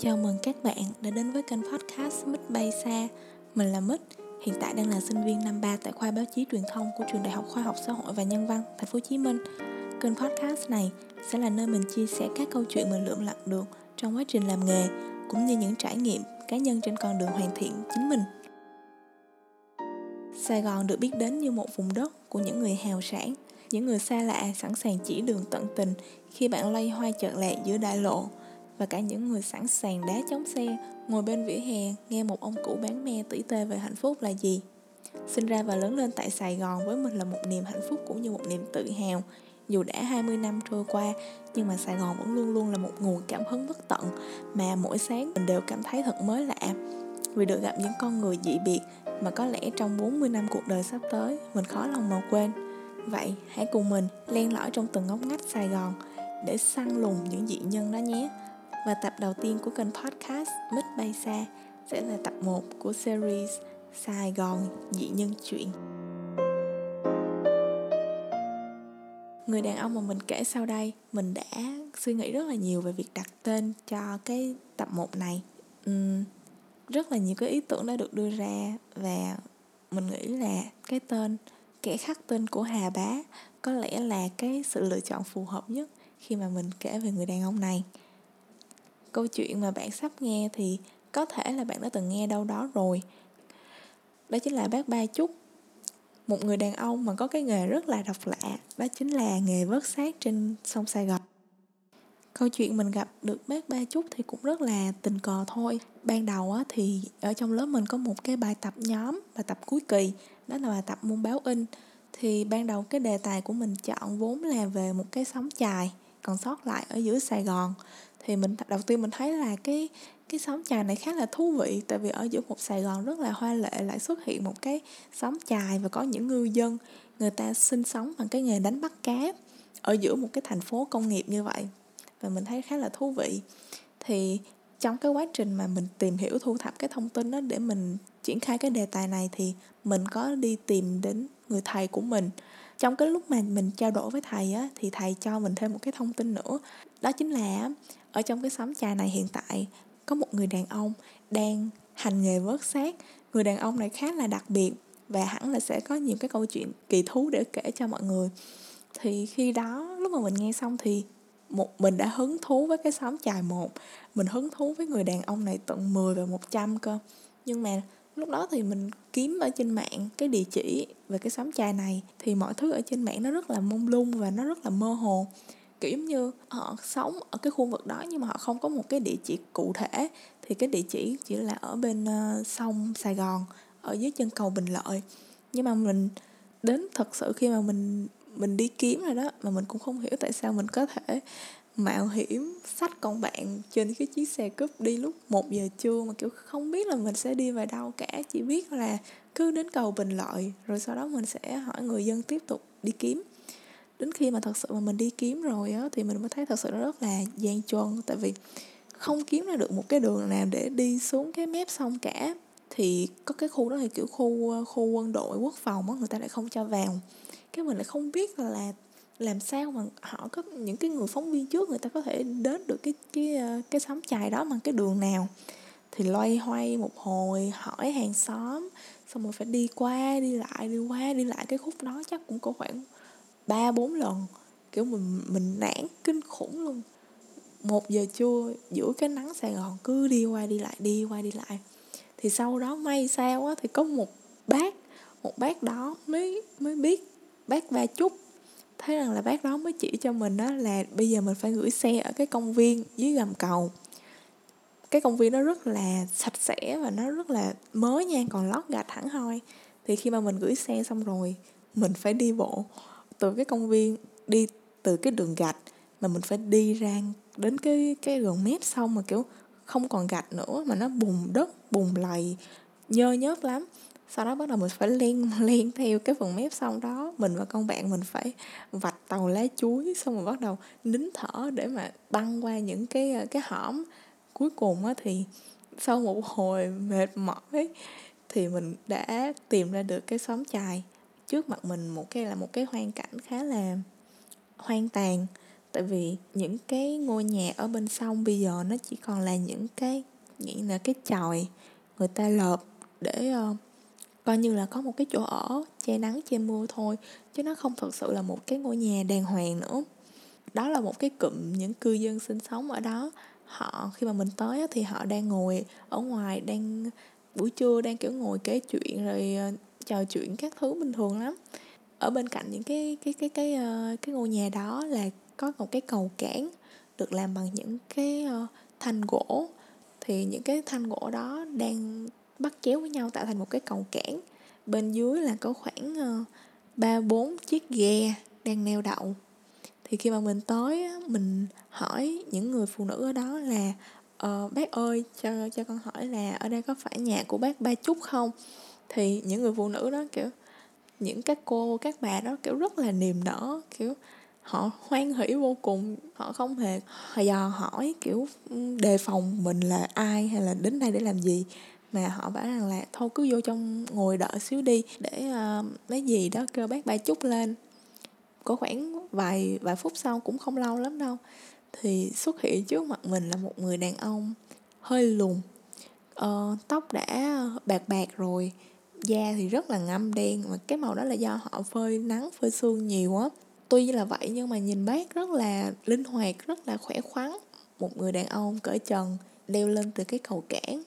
Chào mừng các bạn đã đến với kênh podcast Mít Bay Xa. Mình là Mít, hiện tại đang là sinh viên năm 3 tại khoa báo chí truyền thông của trường Đại học Khoa học Xã hội và Nhân văn, Thành phố Hồ Chí Minh. Kênh podcast này sẽ là nơi mình chia sẻ các câu chuyện mình lượm lặt được trong quá trình làm nghề, cũng như những trải nghiệm cá nhân trên con đường hoàn thiện chính mình. Sài Gòn được biết đến như một vùng đất của những người hào sản, những người xa lạ sẵn sàng chỉ đường tận tình khi bạn loay hoay chợt lẹ giữa đại lộ và cả những người sẵn sàng đá chống xe, ngồi bên vỉa hè, nghe một ông cụ bán me tỉ tê về hạnh phúc là gì? Sinh ra và lớn lên tại Sài Gòn với mình là một niềm hạnh phúc cũng như một niềm tự hào. Dù đã 20 năm trôi qua, nhưng mà Sài Gòn vẫn luôn luôn là một nguồn cảm hứng bất tận, mà mỗi sáng mình đều cảm thấy thật mới lạ. Vì được gặp những con người dị biệt mà có lẽ trong 40 năm cuộc đời sắp tới, mình khó lòng mà quên. Vậy, hãy cùng mình len lỏi trong từng ngóc ngách Sài Gòn để săn lùng những dị nhân đó nhé và tập đầu tiên của kênh podcast Mít Bay Xa sẽ là tập 1 của series Sài Gòn dị nhân chuyện. Người đàn ông mà mình kể sau đây, mình đã suy nghĩ rất là nhiều về việc đặt tên cho cái tập 1 này. Uhm, rất là nhiều cái ý tưởng đã được đưa ra và mình nghĩ là cái tên kẻ khắc tên của Hà Bá có lẽ là cái sự lựa chọn phù hợp nhất khi mà mình kể về người đàn ông này câu chuyện mà bạn sắp nghe thì có thể là bạn đã từng nghe đâu đó rồi. Đó chính là bác ba chúc một người đàn ông mà có cái nghề rất là độc lạ đó chính là nghề vớt xác trên sông sài gòn. Câu chuyện mình gặp được bác ba chúc thì cũng rất là tình cờ thôi. Ban đầu á, thì ở trong lớp mình có một cái bài tập nhóm bài tập cuối kỳ đó là bài tập môn báo in. Thì ban đầu cái đề tài của mình chọn vốn là về một cái sóng chài còn sót lại ở giữa sài gòn. Thì mình đầu tiên mình thấy là cái cái xóm chài này khá là thú vị, tại vì ở giữa một Sài Gòn rất là hoa lệ lại xuất hiện một cái xóm chài và có những ngư dân, người ta sinh sống bằng cái nghề đánh bắt cá ở giữa một cái thành phố công nghiệp như vậy. Và mình thấy khá là thú vị. Thì trong cái quá trình mà mình tìm hiểu, thu thập cái thông tin đó để mình triển khai cái đề tài này thì mình có đi tìm đến người thầy của mình trong cái lúc mà mình trao đổi với thầy á, thì thầy cho mình thêm một cái thông tin nữa. Đó chính là ở trong cái xóm trà này hiện tại, có một người đàn ông đang hành nghề vớt xác. Người đàn ông này khá là đặc biệt và hẳn là sẽ có nhiều cái câu chuyện kỳ thú để kể cho mọi người. Thì khi đó, lúc mà mình nghe xong thì một, mình đã hứng thú với cái xóm chài một. Mình hứng thú với người đàn ông này tận 10 và 100 cơ. Nhưng mà lúc đó thì mình kiếm ở trên mạng cái địa chỉ về cái xóm chài này thì mọi thứ ở trên mạng nó rất là mông lung và nó rất là mơ hồ. Kiểu giống như họ sống ở cái khu vực đó nhưng mà họ không có một cái địa chỉ cụ thể thì cái địa chỉ chỉ là ở bên uh, sông Sài Gòn ở dưới chân cầu Bình Lợi. Nhưng mà mình đến thật sự khi mà mình mình đi kiếm rồi đó mà mình cũng không hiểu tại sao mình có thể mạo hiểm sách con bạn trên cái chiếc xe cúp đi lúc một giờ trưa mà, kiểu, không biết là mình sẽ đi về đâu cả, chỉ biết là cứ đến cầu bình lợi, rồi sau đó mình sẽ hỏi người dân tiếp tục đi kiếm. Đến khi mà thật sự mà mình đi kiếm rồi á, thì mình mới thấy thật sự nó rất là gian truân, tại vì không kiếm ra được một cái đường nào để đi xuống cái mép sông cả. Thì có cái khu đó thì, kiểu, khu ờ, khu quân đội, quốc phòng á, người ta lại không cho vào. Cái mình lại không biết là làm sao mà họ có những cái người phóng viên trước người ta có thể đến được cái cái ờ, cái xóm chài đó bằng cái đường nào? Thì loay hoay một hồi, hỏi hàng xóm, xong rồi phải đi qua, đi lại, đi qua, đi lại cái khúc đó chắc cũng có khoảng ba, bốn lần. Kiểu mình mình nản, kinh khủng luôn. Một giờ trưa, giữa cái nắng sài gòn cứ đi qua, đi lại, đi qua, đi lại. Thì sau đó may sao á, thì có một bác một bác đó mới mới biết, bác ba chút thấy rằng là bác đó mới chỉ cho mình đó là bây giờ mình phải gửi xe ở cái công viên dưới gầm cầu. Cái công viên nó rất là sạch sẽ và nó rất là mới nha, còn lót gạch hẳn hoi. Thì khi mà mình gửi xe xong rồi, mình phải đi bộ từ cái công viên, đi từ cái đường gạch mà mình phải đi ra đến cái cái gần mép xong mà, kiểu, không còn gạch nữa mà nó bùn đất, bùn lầy, nhơ nhớt lắm sau đó bắt đầu mình phải len len theo cái phần mép xong đó. Mình và con bạn mình phải vạch tàu lá chuối xong rồi bắt đầu nín thở để mà băng qua những cái ờ, cái hõm. Cuối cùng á thì sau một hồi mệt mỏi thì mình đã tìm ra được cái xóm chài trước mặt mình một cái là một cái hoang cảnh khá là hoang tàn. Tại vì những cái ngôi nhà ở bên sông bây giờ nó chỉ còn là những cái nghĩa là cái chòi người ta lợp để uh, coi như là có một cái chỗ ở che nắng che mưa thôi chứ nó không thực sự là một cái ngôi nhà đàng hoàng nữa. Đó là một cái cụm những cư dân sinh sống ở đó. Họ khi mà mình tới thì họ đang ngồi ở ngoài đang buổi trưa đang kiểu ngồi kể chuyện rồi ờ, trò chuyện các thứ bình thường lắm. Ở bên cạnh những cái cái cái cái cái, cái ngôi nhà đó là có một cái cầu cảng được làm bằng những cái ờ, thanh gỗ. Thì những cái thanh gỗ đó đang bắt chéo với nhau tạo thành một cái cầu cảng bên dưới là có khoảng ờ, ba bốn chiếc ghe đang neo đậu. Thì khi mà mình tới mình hỏi những người phụ nữ ở đó là ờ, bác ơi cho cho con hỏi là ở đây có phải nhà của bác ba chút không? Thì những người phụ nữ đó kiểu những các cô các bà đó kiểu rất là niềm nở kiểu họ hoan hỷ vô cùng. Họ không hề dò hỏi kiểu ừ, đề phòng mình là ai hay là đến đây để làm gì mà họ bảo rằng là thôi cứ vô trong ngồi đợi xíu đi để uh, mấy gì đó kêu bác ba chút lên. Có khoảng vài vài phút sau cũng không lâu lắm đâu thì xuất hiện trước mặt mình là một người đàn ông hơi lùn uh, tóc đã bạc bạc rồi da thì rất là ngâm đen mà cái màu đó là do họ phơi nắng phơi sương nhiều á. Tuy là vậy nhưng mà nhìn bác rất là linh hoạt rất là khỏe khoắn một người đàn ông cởi trần leo lên từ cái cầu cảng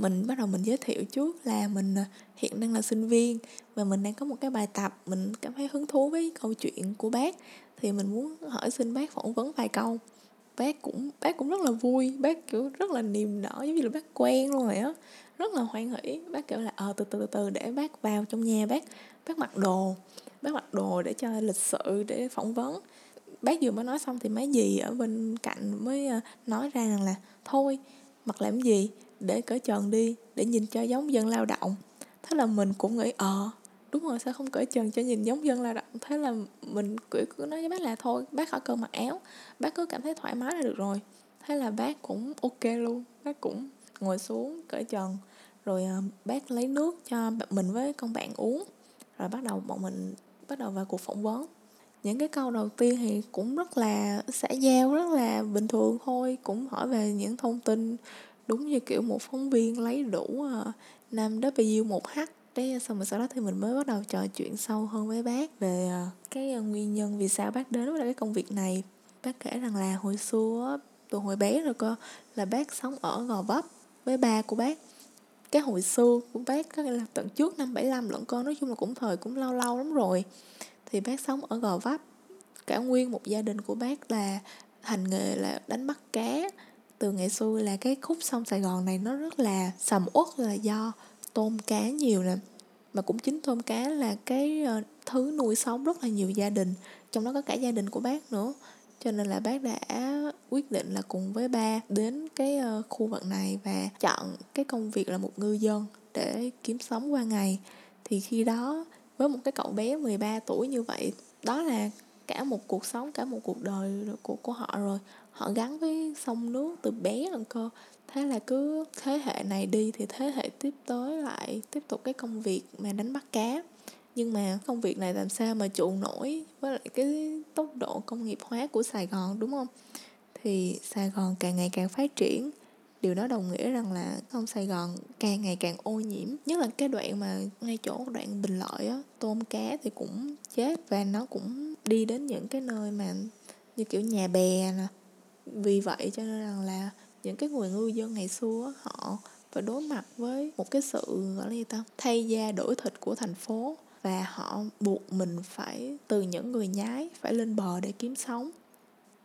mình bắt đầu mình giới thiệu trước là mình à, hiện đang là sinh viên và mình đang có một cái bài tập. Mình cảm thấy hứng thú với câu chuyện của bác thì mình muốn hỏi xin bác phỏng vấn vài câu. Bác cũng bác cũng rất là vui, bác, kiểu, rất là niềm nở, giống như là bác quen luôn rồi á, rất là hoan hỷ. Bác kiểu là ờ từ từ từ để bác vào trong nhà bác. Bác mặc đồ, bác mặc đồ để cho lịch sự để phỏng vấn. Bác vừa mới nói xong thì mấy gì ở bên cạnh mới à, nói ra rằng là, thôi, mặc làm gì? Để cởi trần đi, để nhìn cho giống dân lao động. Thế là mình cũng nghĩ ờ đúng rồi, sao không cởi trần cho nhìn giống dân lao động? Thế là mình cứ cứ nói với bác là thôi, bác khỏi cần mặc áo, bác cứ cảm thấy thoải mái là được rồi. Thế là bác cũng ok luôn, bác cũng ngồi xuống cởi trần, rồi ờ, bác lấy nước cho mình với con bạn uống. Rồi bắt đầu bọn mình bắt đầu vào cuộc phỏng vấn. Những cái câu đầu tiên thì cũng rất là xã giao, rất là bình thường thôi, cũng hỏi về những thông tin đúng như kiểu một phóng viên lấy đủ ờ, năm W một h thế ờ, xong rồi sau đó thì mình mới bắt đầu trò chuyện sâu hơn với bác về ờ, cái nguyên nhân vì sao bác đến với cái công việc này. Bác kể rằng là hồi xưa từ hồi bé rồi cơ, là bác sống ở gò vấp với ba của bác. Cái hồi xưa của bác có nghĩa là tận trước năm 75 lận con nói chung là cũng thời cũng lâu lâu lắm rồi. Thì bác sống ở gò vấp. Cả nguyên một gia đình của bác là hành nghề là đánh bắt cá từ ngày xưa là cái khúc sông Sài Gòn này nó rất là sầm uất, là do tôm cá nhiều nè. Mà cũng chính tôm cá là cái ờ, thứ nuôi sống rất là nhiều gia đình, trong đó có cả gia đình của bác nữa. Cho nên là bác đã quyết định là cùng với ba đến cái ờ, khu vực này và chọn cái công việc là một ngư dân để kiếm sống qua ngày. Thì khi đó, với một cái cậu bé 13 tuổi như vậy, đó là cả một cuộc sống, cả một cuộc đời của của họ rồi họ gắn với sông nước từ bé lần cơ thế là cứ thế hệ này đi thì thế hệ tiếp tới lại tiếp tục cái công việc mà đánh bắt cá. Nhưng mà công việc này làm sao mà trụ nổi với lại cái tốc độ công nghiệp hóa của Sài Gòn, đúng không? Thì Sài Gòn càng ngày càng phát triển. Điều đó đồng nghĩa rằng là sông Sài Gòn càng ngày càng ô nhiễm. Nhất là cái đoạn mà ngay chỗ đoạn Bình Lợi á, tôm cá thì cũng chết và nó cũng đi đến những cái nơi mà như kiểu nhà bè nè vì vậy cho nên rằng là những cái người ngư dân ngày xưa họ phải đối mặt với một cái sự, gọi là gì ta, thay da đổi thịt của thành phố. Và họ buộc mình phải từ những người nhái phải lên bờ để kiếm sống.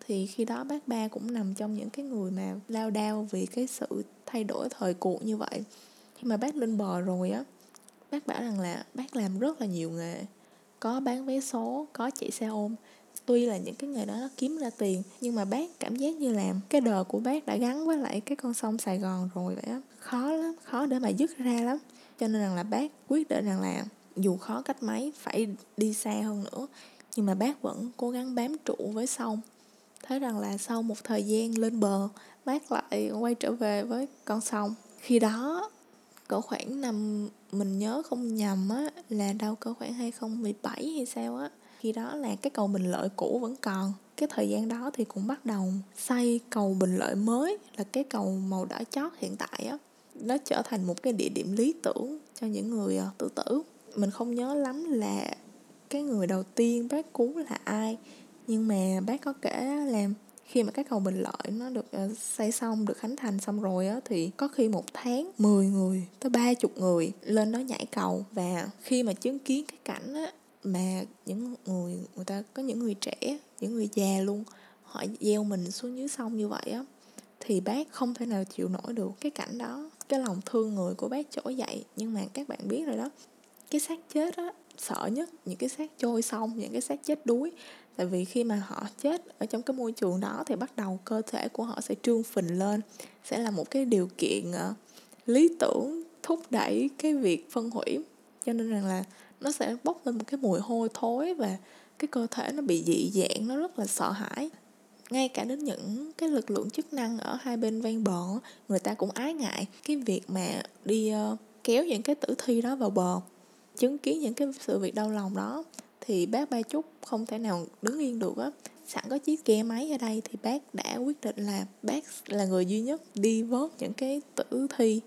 Thì khi đó bác ba cũng nằm trong những cái người mà lao đao vì cái sự thay đổi thời cuộc như vậy. Khi mà bác lên bờ rồi á, bác bảo rằng là bác làm rất là nhiều nghề. Có bán vé số, có chạy xe ôm tuy là những cái nghề đó nó kiếm ra tiền, nhưng mà bác cảm giác như làm cái đời của bác đã gắn với lại cái con sông sài gòn rồi vậy á. Khó lắm, khó để mà dứt ra lắm. Cho nên rằng là bác quyết định rằng là dù khó cách mấy phải đi xa hơn nữa, nhưng mà bác vẫn cố gắng bám trụ với sông. Thấy rằng là sau một thời gian lên bờ, bác lại quay trở về với con sông. Khi đó, cỡ khoảng năm mình nhớ không nhầm á, là đâu cỡ khoảng 2017 hay sao á khi đó là cái cầu bình lợi cũ vẫn còn. Cái thời gian đó thì cũng bắt đầu xây cầu bình lợi mới, là cái cầu màu đỏ chót hiện tại á. Nó trở thành một cái địa điểm lý tưởng cho những người ờ, tự tử. Mình không nhớ lắm là cái người đầu tiên bác cứu là ai, nhưng mà bác có kể là khi mà cái cầu Bình Lợi nó được ờ, xây xong, được khánh thành xong rồi á, thì có khi một tháng 10 người tới ba chục người lên đó nhảy cầu. Và khi mà chứng kiến cái cảnh á mà những người người ta có những người trẻ những người già luôn họ gieo mình xuống dưới sông như vậy á thì bác không thể nào chịu nổi được cái cảnh đó cái lòng thương người của bác trỗi dậy. Nhưng mà các bạn biết rồi đó cái xác chết á sợ nhất những cái xác trôi sông những cái xác chết đuối. Tại vì khi mà họ chết ở trong cái môi trường đó thì bắt đầu cơ thể của họ sẽ trương phình lên sẽ là một cái điều kiện uh, lý tưởng thúc đẩy cái việc phân hủy cho nên rằng là nó sẽ bốc lên một cái mùi hôi thối và cái cơ thể nó bị dị dạng nó rất là sợ hãi. Ngay cả đến những cái lực lượng chức năng ở hai bên ven bờ người ta cũng ái ngại cái việc mà đi uh, kéo những cái tử thi đó vào bờ chứng kiến những cái sự việc đau lòng đó. Thì bác Ba chúc không thể nào đứng yên được á. Sẵn có chiếc ghe máy ở đây thì bác đã quyết định là bác là người duy nhất đi vớt những cái tử thi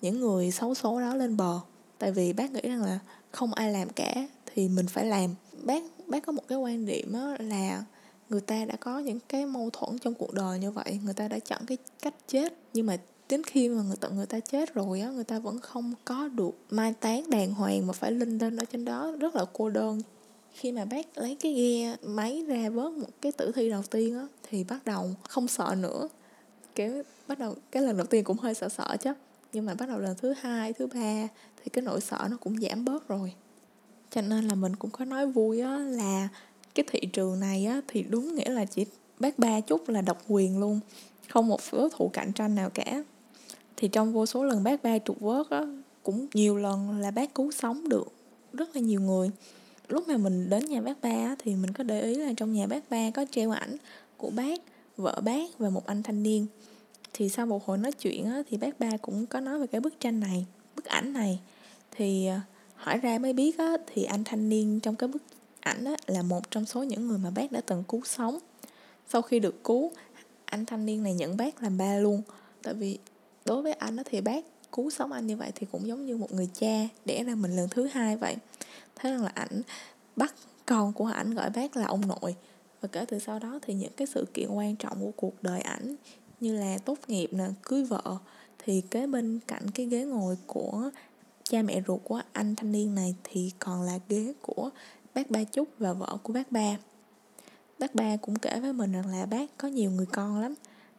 những người xấu số đó lên bờ tại vì bác nghĩ rằng là không ai làm cả thì mình phải làm. Bác bác có một cái quan điểm là người ta đã có những cái mâu thuẫn trong cuộc đời như vậy, người ta đã chọn cái cách chết. Nhưng mà đến khi mà người tận người ta chết rồi á, người ta vẫn không có được mai táng đàng hoàng mà phải linh lên ở trên đó. Rất là cô đơn. Khi mà bác lấy cái ghe máy ra vớt một cái tử thi đầu tiên á, thì bắt đầu không sợ nữa. Kiểu bắt đầu, cái lần đầu tiên cũng hơi sợ sợ chứ nhưng mà bắt đầu lần thứ hai, thứ ba thì cái nỗi sợ nó cũng giảm bớt rồi. Cho nên là mình cũng có nói vui á là cái thị trường này á thì đúng nghĩa là chỉ bác ba chút là độc quyền luôn, không một đối thủ cạnh tranh nào cả. Thì trong vô số lần bác ba trục vớt á, cũng nhiều lần là bác cứu sống được rất là nhiều người. Lúc mà mình đến nhà bác ba thì mình có để ý là trong nhà bác ba có treo ảnh của bác, vợ bác và một anh thanh niên thì sau một hồi nói chuyện á, thì bác ba cũng có nói về cái bức tranh này bức ảnh này. Thì ờ, hỏi ra mới biết á, thì anh thanh niên trong cái bức ảnh á, là một trong số những người mà bác đã từng cứu sống. Sau khi được cứu anh thanh niên này nhận bác làm ba luôn. Tại vì đối với anh á, thì bác cứu sống anh như vậy thì cũng giống như một người cha đẻ ra mình lần thứ hai vậy. Thế nên là ảnh bắt con của ảnh gọi bác là ông nội. Và kể từ sau đó thì những cái sự kiện quan trọng của cuộc đời ảnh như là tốt nghiệp nè, cưới vợ, thì kế bên cạnh cái ghế ngồi của cha mẹ ruột của anh thanh niên này thì còn là ghế của bác ba chúc và vợ của bác ba. Bác ba cũng kể với mình rằng là bác, có nhiều người con lắm,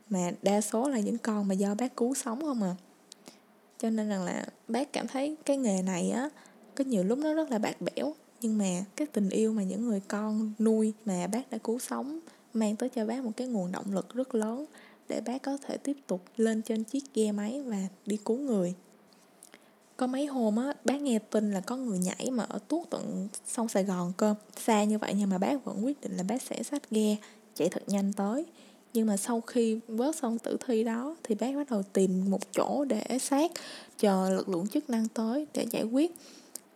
mà đa số là những con mà do bác cứu sống không à. Cho nên rằng là bác cảm thấy cái nghề này á, có nhiều lúc nó rất là bạc bẽo, nhưng mà cái tình yêu mà những người con nuôi mà bác đã cứu sống mang tới cho bác một cái nguồn động lực rất lớn để bác có thể tiếp tục lên trên chiếc ghe máy và đi cứu người. Có mấy hôm á bác nghe tin là có người nhảy mà ở tuốt tận sông Sài Gòn cơ. Xa như vậy nhưng mà bác vẫn quyết định là bác sẽ xách ghe, chạy thật nhanh tới. Nhưng mà sau khi vớt xong tử thi đó thì bác bắt đầu tìm một chỗ để xác chờ lực lượng chức năng tới để giải quyết.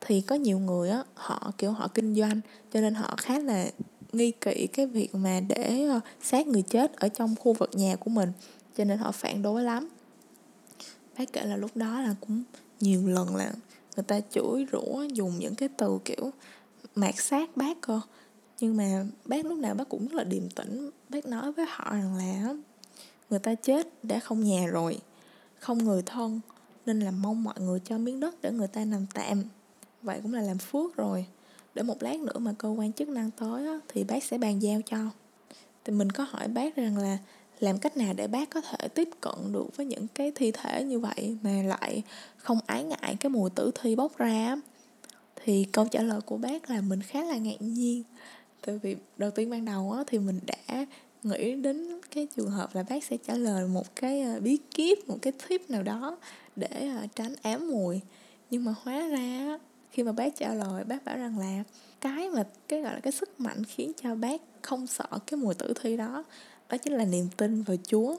Thì có nhiều người á, họ, kiểu, họ kinh doanh, cho nên họ khá là nghi kỵ cái việc mà để ờ, xác người chết ở trong khu vực nhà của mình, cho nên họ phản đối lắm. Bác kể là lúc đó là cũng nhiều lần là người ta chửi rủa dùng những cái từ kiểu mạt sát bác cơ. Nhưng mà bác lúc nào bác cũng rất là điềm tĩnh, bác nói với họ rằng là người ta chết đã không nhà rồi, không người thân, nên là mong mọi người cho miếng đất để người ta nằm tạm. Vậy cũng là làm phước rồi để một lát nữa mà cơ quan chức năng tới á, thì bác sẽ bàn giao cho. Thì mình có hỏi bác rằng là làm cách nào để bác có thể tiếp cận được với những cái thi thể như vậy mà lại không ái ngại cái mùi tử thi bốc ra thì câu trả lời của bác là mình khá là ngạc nhiên. Tại vì đầu tiên ban đầu á, thì mình đã nghĩ đến cái trường hợp là bác sẽ trả lời một cái ờ, bí kíp một cái tip nào đó để ờ, tránh ám mùi. Nhưng mà hóa ra khi mà bác trả lời bác bảo rằng là cái mà cái gọi là cái sức mạnh khiến cho bác không sợ cái mùa tử thi đó đó chính là niềm tin vào Chúa.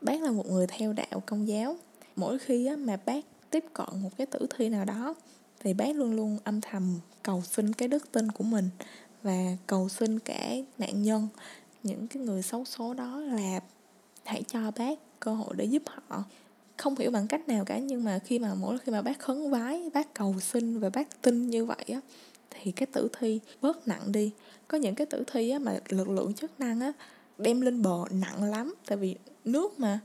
Bác là một người theo đạo công giáo. Mỗi khi á, mà bác tiếp cận một cái tử thi nào đó thì bác luôn luôn âm thầm cầu xin cái đức tin của mình và cầu xin cả nạn nhân những cái người xấu số đó là hãy cho bác cơ hội để giúp họ không hiểu bằng cách nào cả, nhưng mà khi mà mỗi khi mà bác khấn vái, bác cầu xin và bác tin như vậy á, thì cái tử thi bớt nặng đi. Có những cái tử thi á mà lực lượng chức năng á đem lên bờ nặng lắm, tại vì nước mà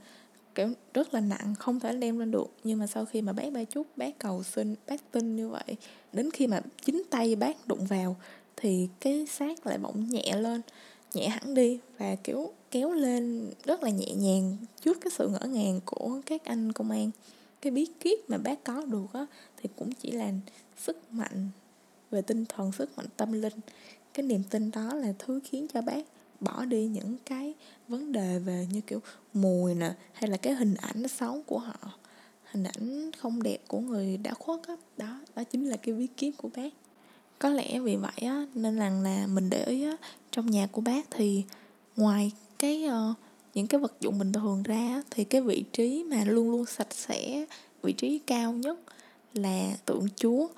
kiểu rất là nặng, không thể đem lên được. Nhưng mà sau khi mà bác ba chút, bác cầu xin, bác tin như vậy, đến khi mà chính tay bác đụng vào, thì cái xác lại bỗng nhẹ lên, nhẹ hẳn đi. Và kiểu kéo lên rất là nhẹ nhàng trước cái sự ngỡ ngàng của các anh công an. Cái bí kíp mà bác có được á, thì cũng chỉ là sức mạnh về tinh thần, sức mạnh tâm linh. Cái niềm tin đó là thứ khiến cho bác bỏ đi những cái vấn đề về như kiểu mùi nè, hay là cái hình ảnh xấu của họ, hình ảnh không đẹp của người đã khuất á. Đó đó chính là cái bí kíp của bác. Có lẽ vì vậy á, nên là là mình để ý á, trong nhà của bác thì ngoài cái uh, những cái vật dụng bình thường ra thì cái vị trí mà luôn luôn sạch sẽ vị trí cao nhất là tượng chúa.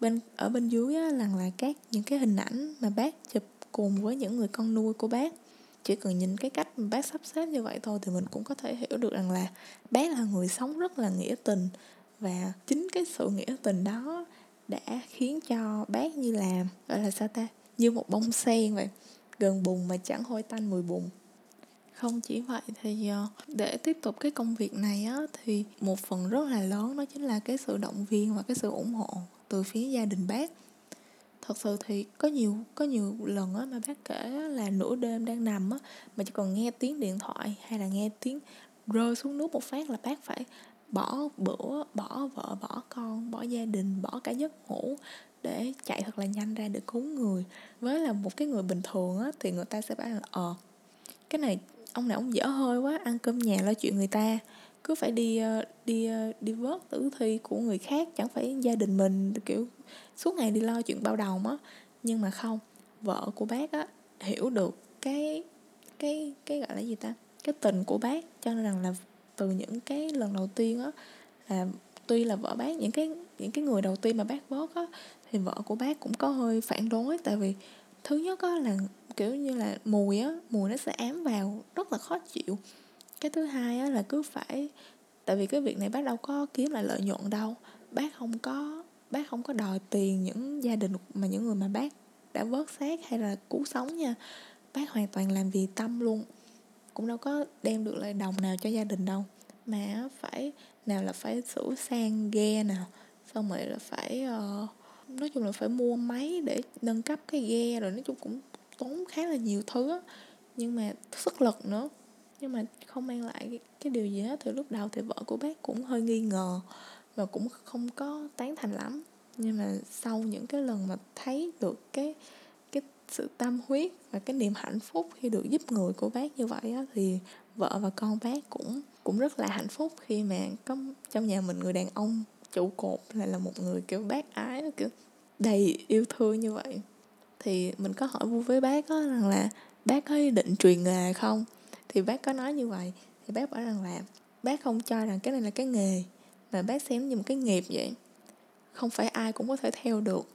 Bên ở bên dưới á, là là các những cái hình ảnh mà bác chụp cùng với những người con nuôi của bác. Chỉ cần nhìn cái cách mà bác sắp xếp như vậy thôi thì mình cũng có thể hiểu được rằng là bác là người sống rất là nghĩa tình. Và chính cái sự nghĩa tình đó đã khiến cho bác như là gọi là sao ta như một bông sen vậy gần bùn mà chẳng hôi tanh mùi bùn không chỉ vậy thì ờ, để tiếp tục cái công việc này á, thì một phần rất là lớn đó chính là cái sự động viên và cái sự ủng hộ từ phía gia đình bác. Thật sự thì có nhiều có nhiều lần á mà bác kể là nửa đêm đang nằm á mà chỉ còn nghe tiếng điện thoại hay là nghe tiếng rơi xuống nước một phát là bác phải bỏ bữa, bỏ vợ, bỏ con, bỏ gia đình, bỏ cả giấc ngủ để chạy thật là nhanh ra để cứu người. Với là một cái người bình thường á thì người ta sẽ bảo là ờ cái này ông này ông dở hơi quá, ăn cơm nhà lo chuyện người ta. Cứ phải đi ờ, đi ờ, đi vớt tử thi của người khác, chẳng phải gia đình mình, kiểu, suốt ngày đi lo chuyện bao đầu á. Nhưng mà không, vợ của bác á, hiểu được cái cái cái gọi là gì ta? Cái tình của bác, cho nên rằng là từ những cái lần đầu tiên á, là tuy là vợ bác, những cái những cái người đầu tiên mà bác vớt á, thì vợ của bác cũng có hơi phản đối. Tại vì thứ nhất á là kiểu như là mùi á mùi nó sẽ ám vào rất là khó chịu. Cái thứ hai á là cứ phải tại vì cái việc này bác đâu có kiếm lại lợi nhuận đâu. Bác không có bác không có đòi tiền những gia đình mà những người mà bác đã vớt xác hay là cứu sống nha. Bác hoàn toàn làm vì tâm luôn. Cũng đâu có đem được lại đồng nào cho gia đình đâu. Mà phải nào là phải sửa sang ghe nào xong rồi là phải uh, nói chung là phải mua máy để nâng cấp cái ghe rồi nói chung cũng tốn khá là nhiều thứ nhưng mà sức lực nữa. Nhưng mà không mang lại cái điều gì hết. Từ lúc đầu thì vợ của bác cũng hơi nghi ngờ và cũng không có tán thành lắm. Nhưng mà sau những cái lần mà thấy được cái cái sự tâm huyết và cái niềm hạnh phúc khi được giúp người của bác như vậy á, thì vợ và con bác cũng cũng rất là hạnh phúc khi mà có trong nhà mình người đàn ông trụ cột lại là một người kiểu bác ái kiểu đầy yêu thương như vậy thì mình có hỏi vui với bác đó rằng là, bác có ý định truyền nghề không? Thì bác có nói như vậy. Thì bác bảo rằng là, bác không cho rằng cái này là cái nghề, mà bác xem như một cái nghiệp vậy. Không phải ai cũng có thể theo được.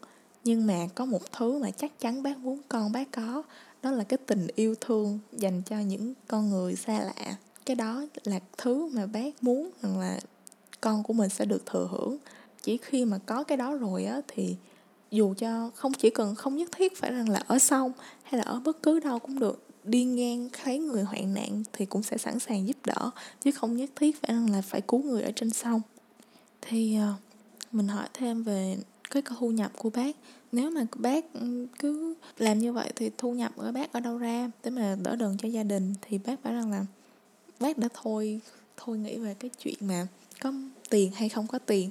Nhưng mà có một thứ mà chắc chắn bác muốn con bác có, đó là cái tình yêu thương dành cho những con người xa lạ. Cái đó là thứ mà bác muốn rằng là con của mình sẽ được thừa hưởng. Chỉ khi mà có cái đó rồi á thì dù cho không, chỉ cần không nhất thiết phải rằng là ở sông hay là ở bất cứ đâu cũng được, đi ngang thấy người hoạn nạn thì cũng sẽ sẵn sàng giúp đỡ, chứ không nhất thiết phải rằng là phải cứu người ở trên sông. Thì ờ, mình hỏi thêm về cái thu nhập của bác. Nếu mà bác ừ, cứ làm như vậy thì thu nhập của bác ở đâu ra? Để mà đỡ đần cho gia đình thì bác bảo rằng là bác đã thôi thôi nghĩ về cái chuyện mà có tiền hay không có tiền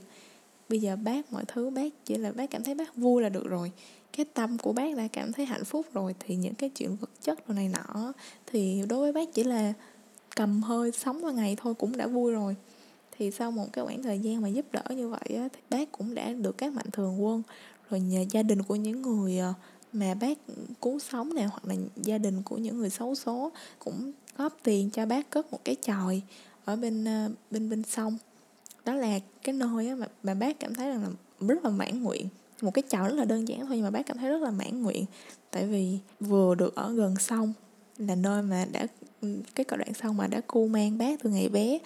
bây giờ bác mọi thứ bác chỉ là bác cảm thấy bác vui là được rồi. Cái tâm của bác đã cảm thấy hạnh phúc rồi thì những cái chuyện vật chất đồ này nọ thì đối với bác chỉ là cầm hơi sống qua ngày thôi cũng đã vui rồi. Thì sau một cái khoảng thời gian mà giúp đỡ như vậy á, thì bác cũng đã được các mạnh thường quân rồi nhờ gia đình của những người ờ, mà bác cứu sống này hoặc là gia đình của những người xấu số cũng góp tiền cho bác cất một cái chòi ở bên ờ, bên bên sông đó là cái nơi mà, mà bác cảm thấy rằng là rất là mãn nguyện. Một cái chậu rất là đơn giản thôi nhưng mà bác cảm thấy rất là mãn nguyện. Tại vì vừa được ở gần sông là nơi mà đã cái đoạn sông mà đã cu mang bác từ ngày bé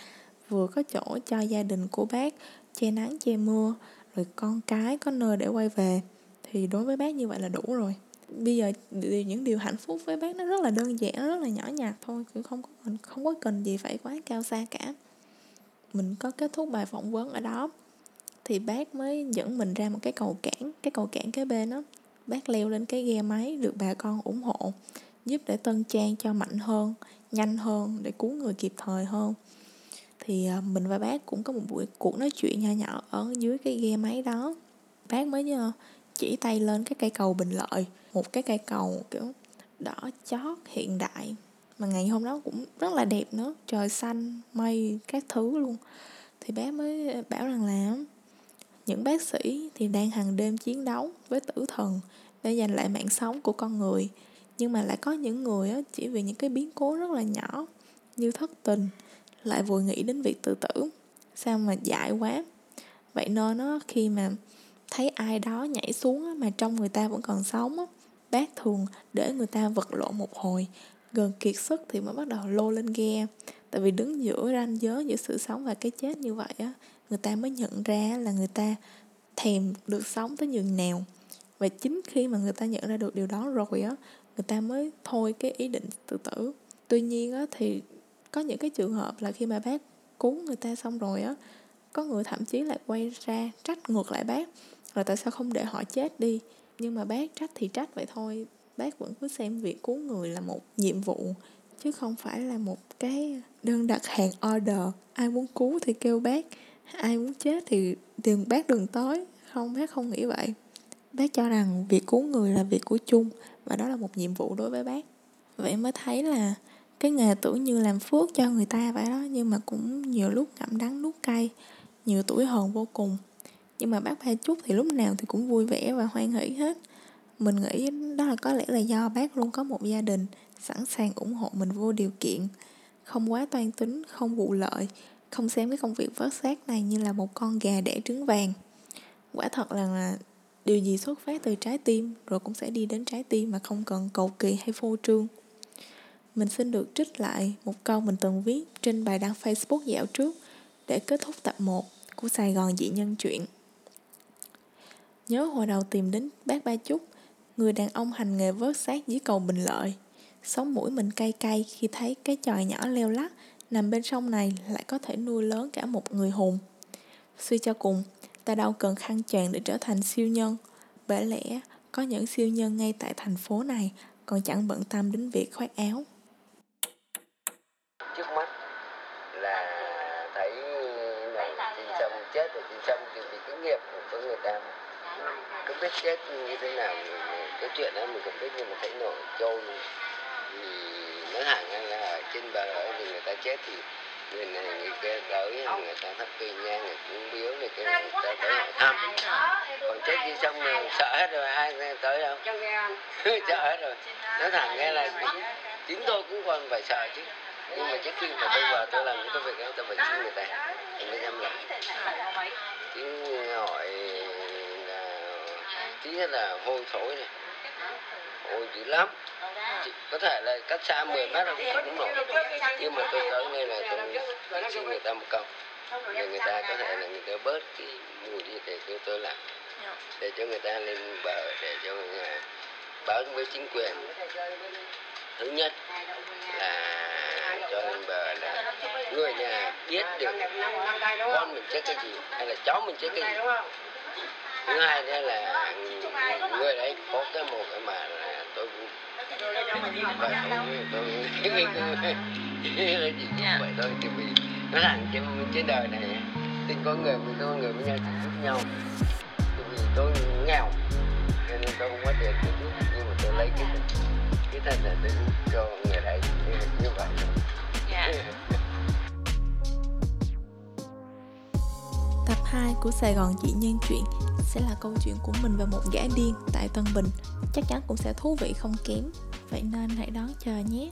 vừa có chỗ cho gia đình của bác che nắng che mưa rồi con cái có nơi để quay về thì đối với bác như vậy là đủ rồi. Bây giờ những điều hạnh phúc với bác nó rất là đơn giản rất là nhỏ nhặt thôi cũng không có cần không có cần gì phải quá cao xa cả mình có kết thúc bài phỏng vấn ở đó, thì bác mới dẫn mình ra một cái cầu cảng, cái cầu cảng kế bên đó bác leo lên cái ghe máy được bà con ủng hộ, giúp để tân trang cho mạnh hơn, nhanh hơn, để cứu người kịp thời hơn. Thì à, mình và bác cũng có một buổi cuộc nói chuyện nhỏ nhỏ ở dưới cái ghe máy đó. Bác mới nhờ chỉ tay lên cái cây cầu bình lợi, một cái cây cầu kiểu đỏ chót hiện đại mà ngày hôm đó cũng rất là đẹp nữa. Trời xanh, mây, các thứ luôn. Thì bác mới bảo rằng là những bác sĩ thì đang hàng đêm chiến đấu với tử thần để giành lại mạng sống của con người. Nhưng mà lại có những người chỉ vì những cái biến cố rất là nhỏ như thất tình, lại vội nghĩ đến việc tự tử. Sao mà dại quá? Vậy nên nó khi mà thấy ai đó nhảy xuống mà trong người ta vẫn còn sống bác thường để người ta vật lộn một hồi gần kiệt sức thì mới bắt đầu lô lên ghe. Tại vì đứng giữa ranh giới giữa sự sống và cái chết như vậy á, người ta mới nhận ra là người ta thèm được sống tới nhường nào. Và chính khi mà người ta nhận ra được điều đó rồi á, người ta mới thôi cái ý định tự tử. Tuy nhiên á, thì có những cái trường hợp là khi mà bác cứu người ta xong rồi á, có người thậm chí lại quay ra trách ngược lại bác, là tại sao không để họ chết đi? Nhưng mà bác trách thì trách vậy thôi bác vẫn cứ xem việc cứu người là một nhiệm vụ, chứ không phải là một cái đơn đặt hàng order. Ai muốn cứu thì kêu bác, ai muốn chết thì đừng, bác đừng tới. Không, bác không nghĩ vậy. Bác cho rằng việc cứu người là việc của chung, và đó là một nhiệm vụ đối với bác. Vậy mới thấy là cái nghề tưởng như làm phước cho người ta vậy đó, nhưng mà cũng nhiều lúc ngậm đắng nuốt cay, nhiều tuổi hờn vô cùng. Nhưng mà bác ba chút thì lúc nào thì cũng vui vẻ và hoan hỷ hết mình nghĩ đó là có lẽ là do bác luôn có một gia đình sẵn sàng ủng hộ mình vô điều kiện không quá toan tính không vụ lợi không xem cái công việc vớt xác này như là một con gà đẻ trứng vàng quả thật là, là điều gì xuất phát từ trái tim rồi cũng sẽ đi đến trái tim mà không cần cầu kỳ hay phô trương mình xin được trích lại một câu mình từng viết trên bài đăng Facebook dạo trước để kết thúc tập 1 của Sài Gòn dị nhân chuyện. Nhớ hồi đầu tìm đến bác Ba Trúc, người đàn ông hành nghề vớt xác dưới cầu Bình Lợi. Sống mũi mình cay cay khi thấy cái tròi nhỏ leo lắc nằm bên sông này lại có thể nuôi lớn cả một người hùng. Suy cho cùng, ta đâu cần khăn choàng để trở thành siêu nhân. Bởi lẽ, có những siêu nhân ngay tại thành phố này còn chẳng bận tâm đến việc khoác áo. Trước mắt là thấy là chị sông chết rồi chị sông thì bị cái nghiệp của người ta không biết chết như thế nào cái chuyện đó mình không biết nhưng mà thấy nổi trôi. Thì nói thẳng là trên bờ ở thì người ta chết thì người này người kia tới người ta thắp cây nhang người cúng biếu này kia người ta tới hỏi thăm. Còn chết đi xong rồi sợ hết rồi ai tới đâu? Sợ hết rồi. Nói thẳng nghe là chính, tôi cũng còn phải sợ chứ. Nhưng mà trước khi mà tôi vào tôi làm những cái việc đó tôi phải xin người ta. Thì mới dám làm. Chứ hỏi thứ nhất là hôi thối này hôi dữ lắm. Chỉ có thể là cách xa 10 mét cũng cũng nổi. Nhưng mà tôi tới đây là tôi xin người ta một câu. Để người ta có thể là người ta bớt cái mùi đi để cho tôi làm. Để cho người ta lên bờ để cho người ta báo với chính quyền. Thứ nhất là cho lên bờ là người nhà biết được con mình chết cái gì hay là cháu mình chết cái gì. Thứ hai nữa là người đấy có cái một cái mà là tôi tôi tôi vậy thôi thì vì nó thẳng trên trên đời này tình con người mình con người với nhau chỉ giúp nhau vì tôi nghèo nên tôi không có tiền để giúp nhưng mà tôi lấy cái cái thân này tôi cho người đấy như vậy yeah. Tập 2 của Sài Gòn Chị Nhân Chuyện sẽ là câu chuyện của mình và một gã điên tại Tân Bình. Chắc chắn cũng sẽ thú vị không kém. Vậy nên hãy đón chờ nhé.